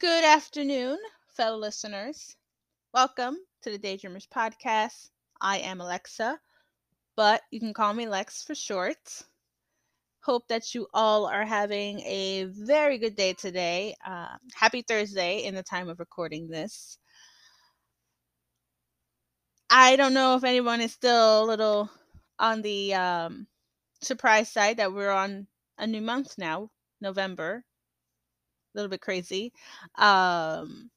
Good afternoon, fellow listeners. Welcome to the Daydreamers podcast. I am Alexa, but you can call me Lex for short. Hope that you all are having a very good day today. Uh, happy Thursday in the time of recording this. I don't know if anyone is still a little on the um, surprise side that we're on a new month now, November. A little bit crazy. Um,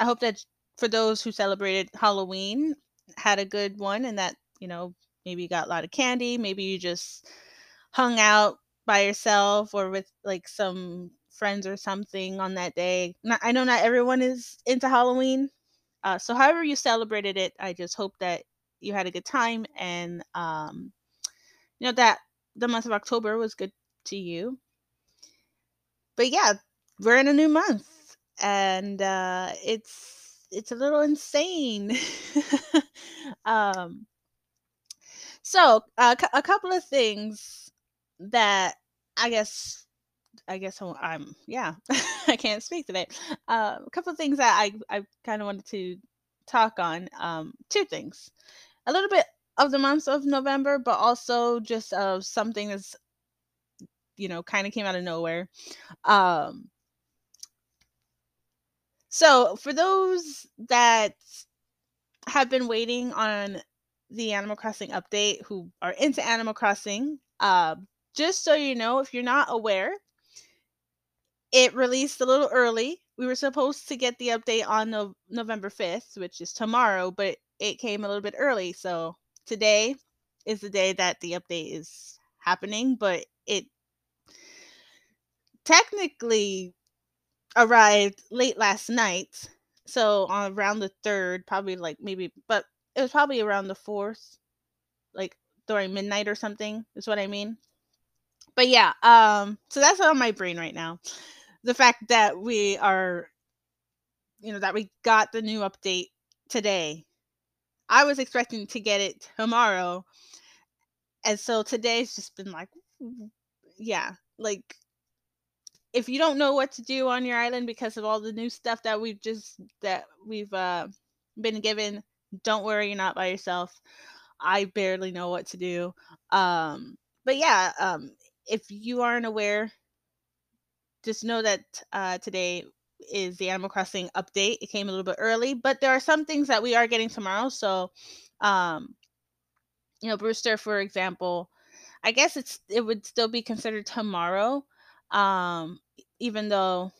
I hope that for those who celebrated Halloween, had a good one and that, you know, maybe you got a lot of candy, maybe you just hung out by yourself or with like some friends or something on that day. Not, I know not everyone is into Halloween. Uh, so however you celebrated it, I just hope that you had a good time and um you know that the month of October was good to you. But yeah, we're in a new month and uh it's it's a little insane. um, so uh, a couple of things that I guess I guess I'm yeah I can't speak today. Uh, a couple of things that I I kind of wanted to talk on. Um, two things, a little bit of the month of November, but also just of something that's you know kind of came out of nowhere. Um, so, for those that have been waiting on the Animal Crossing update who are into Animal Crossing, uh, just so you know, if you're not aware, it released a little early. We were supposed to get the update on no- November 5th, which is tomorrow, but it came a little bit early. So today is the day that the update is happening, but it technically arrived late last night. So on around the third, probably like maybe, but it was probably around the fourth, like during midnight or something. Is what I mean. But yeah, um, so that's on my brain right now. The fact that we are, you know, that we got the new update today. I was expecting to get it tomorrow, and so today's just been like, yeah, like if you don't know what to do on your island because of all the new stuff that we've just that we've uh, been given, don't worry, you're not by yourself. I barely know what to do. Um, but yeah, um, if you aren't aware, just know that uh, today is the Animal Crossing update. It came a little bit early, but there are some things that we are getting tomorrow. So, um, you know, Brewster, for example, I guess it's it would still be considered tomorrow. Um, even though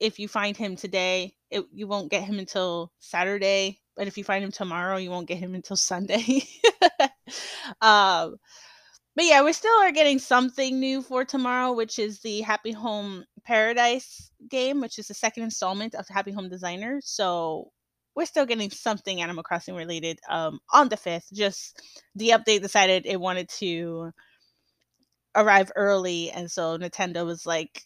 if you find him today, it, you won't get him until Saturday. But if you find him tomorrow, you won't get him until Sunday. um, but yeah, we still are getting something new for tomorrow, which is the Happy Home Paradise game, which is the second installment of Happy Home Designer. So we're still getting something Animal Crossing related um, on the 5th. Just the update decided it wanted to arrive early. And so Nintendo was like,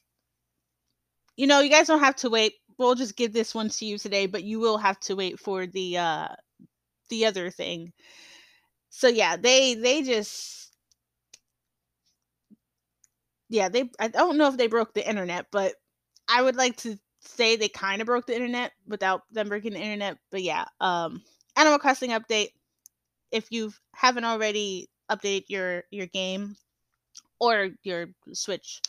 you know, you guys don't have to wait. We'll just give this one to you today, but you will have to wait for the uh the other thing. So yeah, they they just yeah, they I don't know if they broke the internet, but I would like to say they kind of broke the internet without them breaking the internet. But yeah, um Animal Crossing update. If you haven't already updated your your game or your Switch,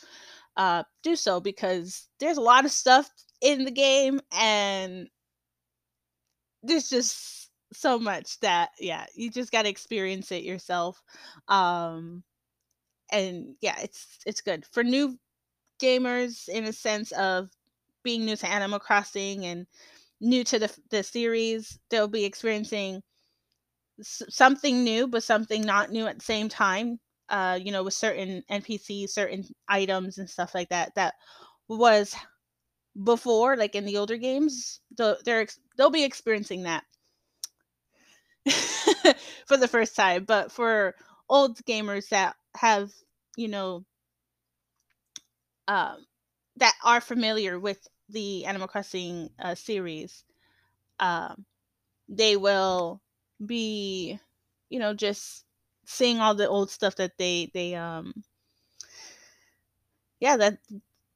uh, do so because there's a lot of stuff in the game and there's just so much that yeah you just got to experience it yourself um and yeah it's it's good. For new gamers in a sense of being new to animal crossing and new to the, the series they'll be experiencing something new but something not new at the same time uh, you know, with certain NPCs, certain items and stuff like that that was before, like in the older games. They're they'll be experiencing that for the first time, but for old gamers that have, you know, um, that are familiar with the Animal Crossing uh, series, um, they will be, you know, just seeing all the old stuff that they they um yeah that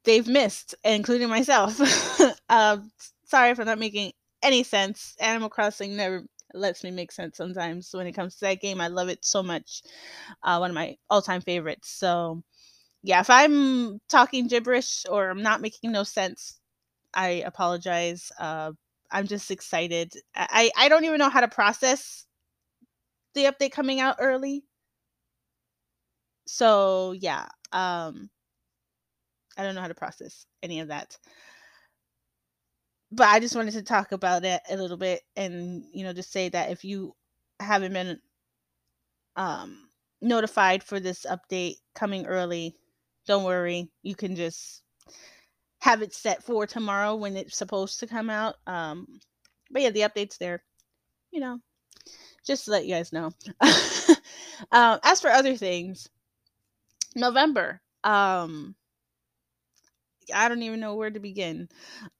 they've missed, including myself. uh, sorry if I'm not making any sense. Animal Crossing never lets me make sense sometimes when it comes to that game. I love it so much. Uh, one of my all time favorites. So, yeah, if I'm talking gibberish or I'm not making no sense, I apologize. Uh, I'm just excited. I, I don't even know how to process the update coming out early. So yeah, um I don't know how to process any of that. But I just wanted to talk about it a little bit and you know just say that if you haven't been um notified for this update coming early, don't worry. You can just have it set for tomorrow when it's supposed to come out. Um but yeah, the update's there. You know, just to let you guys know. um, as for other things, November. Um, I don't even know where to begin.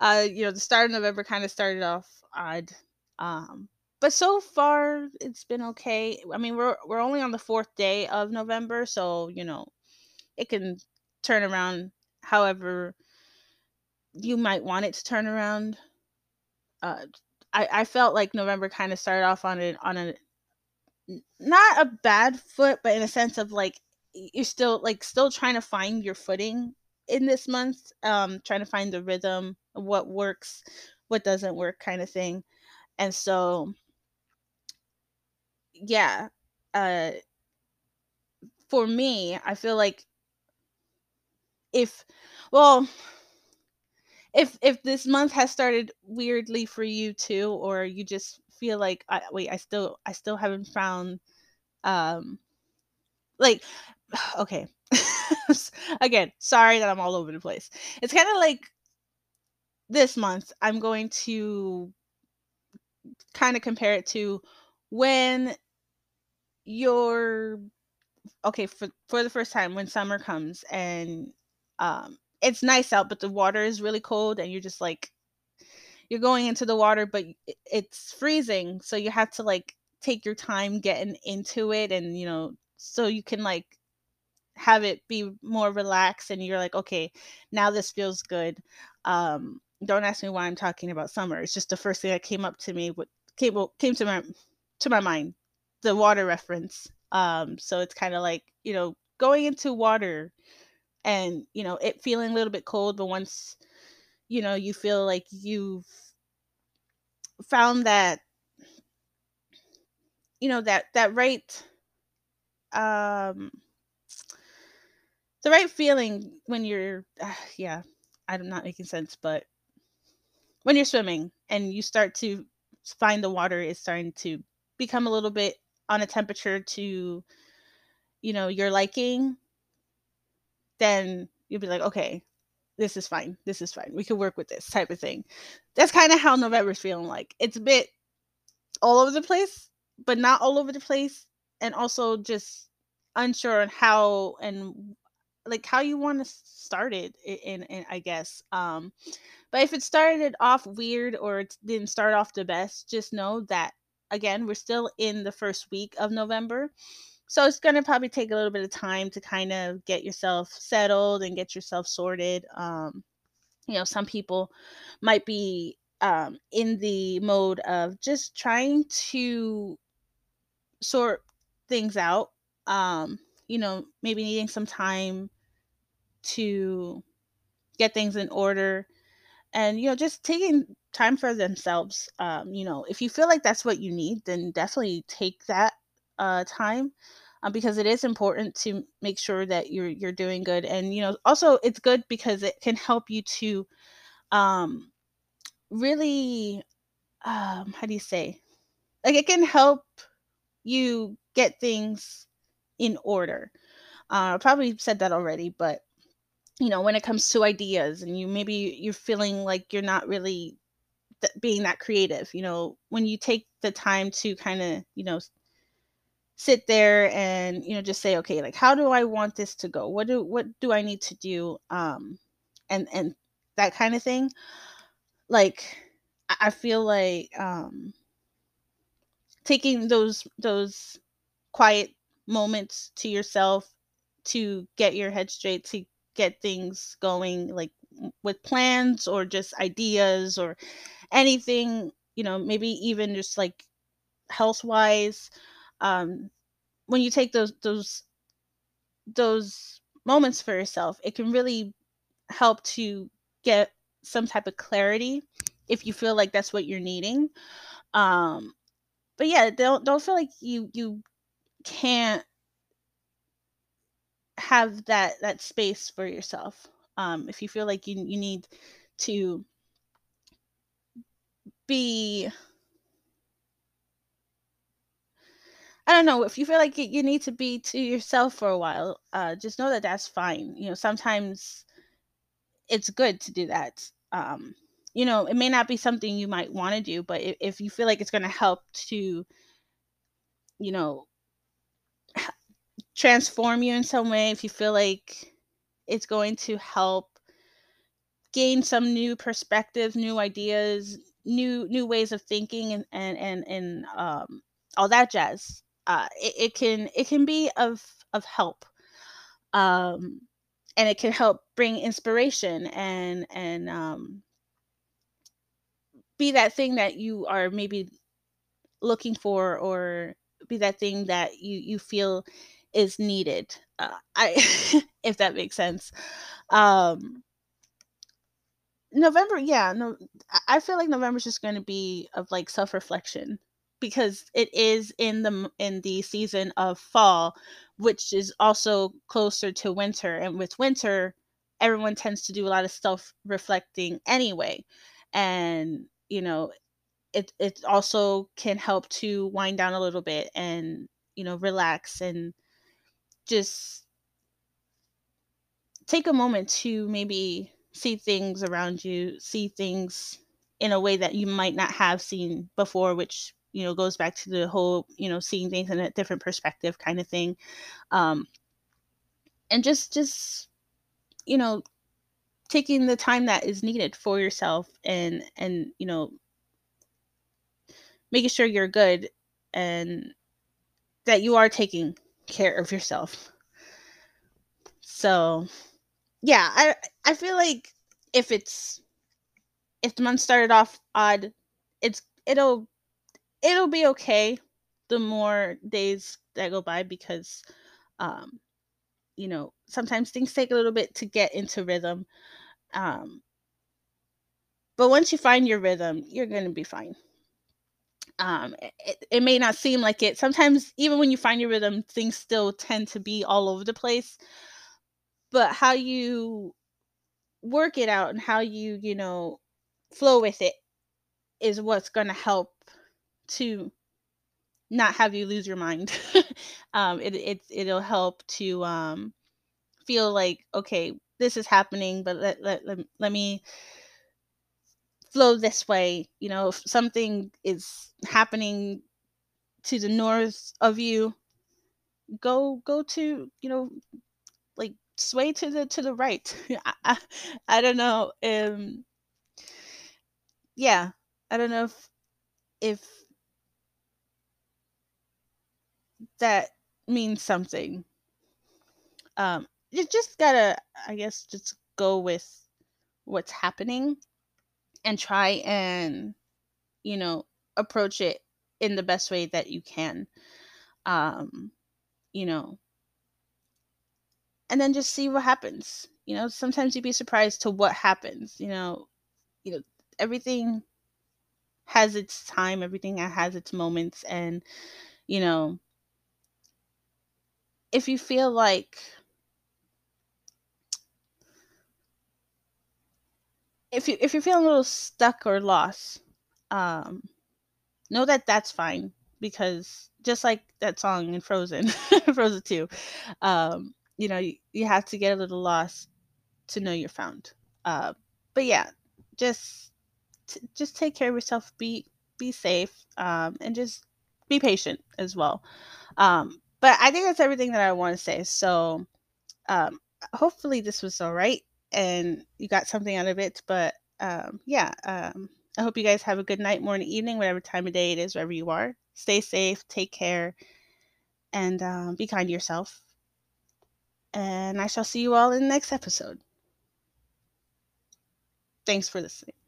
Uh, you know, the start of November kind of started off odd. Um, but so far it's been okay. I mean, we're we're only on the fourth day of November, so you know, it can turn around however you might want it to turn around. Uh, I I felt like November kind of started off on a on a not a bad foot, but in a sense of like you're still like still trying to find your footing in this month um trying to find the rhythm what works what doesn't work kind of thing. And so yeah uh for me i feel like if well if if this month has started weirdly for you too or you just feel like I, wait i still i still haven't found um like okay. Again sorry that i'm all over the place. It's kind of like this month i'm going to kind of compare it to when you're okay for for the first time when summer comes and um it's nice out but the water is really cold and you're just like you're going into the water but it's freezing so you have to like take your time getting into it and you know so you can like have it be more relaxed and you're like okay now this feels good. Um don't ask me why i'm talking about summer it's just the first thing that came up to me what came came to my to my mind the water reference. Um so it's kind of like you know going into water and you know it feeling a little bit cold but once you know you feel like you've found that you know that that right um the right feeling when you're uh, yeah i'm not making sense but when you're swimming and you start to find the water is starting to become a little bit on a temperature to you know your liking then you'll be like okay this is fine this is fine we can work with this type of thing. That's kind of how november's feeling like. It's a bit all over the place but not all over the place and also just unsure on how and like how you want to start it in, in i guess um but if it started off weird or it didn't start off the best just know that again we're still in the first week of november so it's going to probably take a little bit of time to kind of get yourself settled and get yourself sorted um you know some people might be um, in the mode of just trying to sort things out um you know maybe needing some time to get things in order and you know just taking time for themselves um you know if you feel like that's what you need then definitely take that uh time um, because it is important to make sure that you're you're doing good and you know also it's good because it can help you to um really um how do you say like it can help you get things in order. Uh, I probably said that already, but you know, when it comes to ideas and you maybe you're feeling like you're not really th- being that creative, you know, when you take the time to kind of, you know, sit there and, you know, just say, okay, like how do I want this to go? What do what do I need to do? Um and and that kind of thing. Like I feel like um taking those those quiet moments to yourself to get your head straight to get things going like with plans or just ideas or anything you know maybe even just like health wise um when you take those those those moments for yourself it can really help to get some type of clarity if you feel like that's what you're needing. Um but yeah don't don't feel like you you can't have that that space for yourself. Um if you feel like you you need to be I don't know if you feel like you need to be to yourself for a while. Uh, just know that that's fine. You know, sometimes it's good to do that. Um, you know, it may not be something you might want to do, but if, if you feel like it's going to help to, you know, transform you in some way, if you feel like it's going to help gain some new perspectives, new ideas, new new ways of thinking, and and and, and um, all that jazz, uh, it, it can it can be of of help. Um, and it can help bring inspiration and and um, be that thing that you are maybe looking for or be that thing that you you feel is needed uh, i if that makes sense um november yeah no i feel like november is just going to be of like self-reflection because it is in the in the season of fall which is also closer to winter and with winter everyone tends to do a lot of self reflecting anyway and you know it it also can help to wind down a little bit and you know relax and just take a moment to maybe see things around you see things in a way that you might not have seen before which you know goes back to the whole you know seeing things in a different perspective kind of thing. Um and just just you know taking the time that is needed for yourself and and you know making sure you're good and that you are taking care of yourself. So yeah i i feel like if it's if the month started off odd it's it'll it'll be okay the more days that go by because um you know sometimes things take a little bit to get into rhythm um but once you find your rhythm you're going to be fine. Um it, it may not seem like it. Sometimes even when you find your rhythm things still tend to be all over the place but how you work it out and how you you know flow with it is what's going to help to not have you lose your mind. um, it, it it'll help to um, feel like okay, this is happening, but let, let, let, let me flow this way. You know, if something is happening to the north of you, go go to you know like sway to the to the right. I, I, I don't know. Um, yeah, I don't know if if that means something. Um, you just gotta, I guess, just go with what's happening and try and, you know, approach it in the best way that you can. Um, you know, and then just see what happens. You know, sometimes you'd be surprised to what happens. You know, you know, everything has its time, everything has its moments, and you know, if you feel like if you if you're feeling a little stuck or lost, um, know that that's fine because just like that song in Frozen, Frozen Two, um, you know you, you have to get a little lost to know you're found. Uh, but yeah, just t- just take care of yourself. Be be safe, um, and just be patient as well. Um, but I think that's everything that I want to say. So um, hopefully this was all right and you got something out of it. But um, yeah, um, I hope you guys have a good night, morning, evening, whatever time of day it is, wherever you are. Stay safe, take care, and um, be kind to yourself. And I shall see you all in the next episode. Thanks for listening.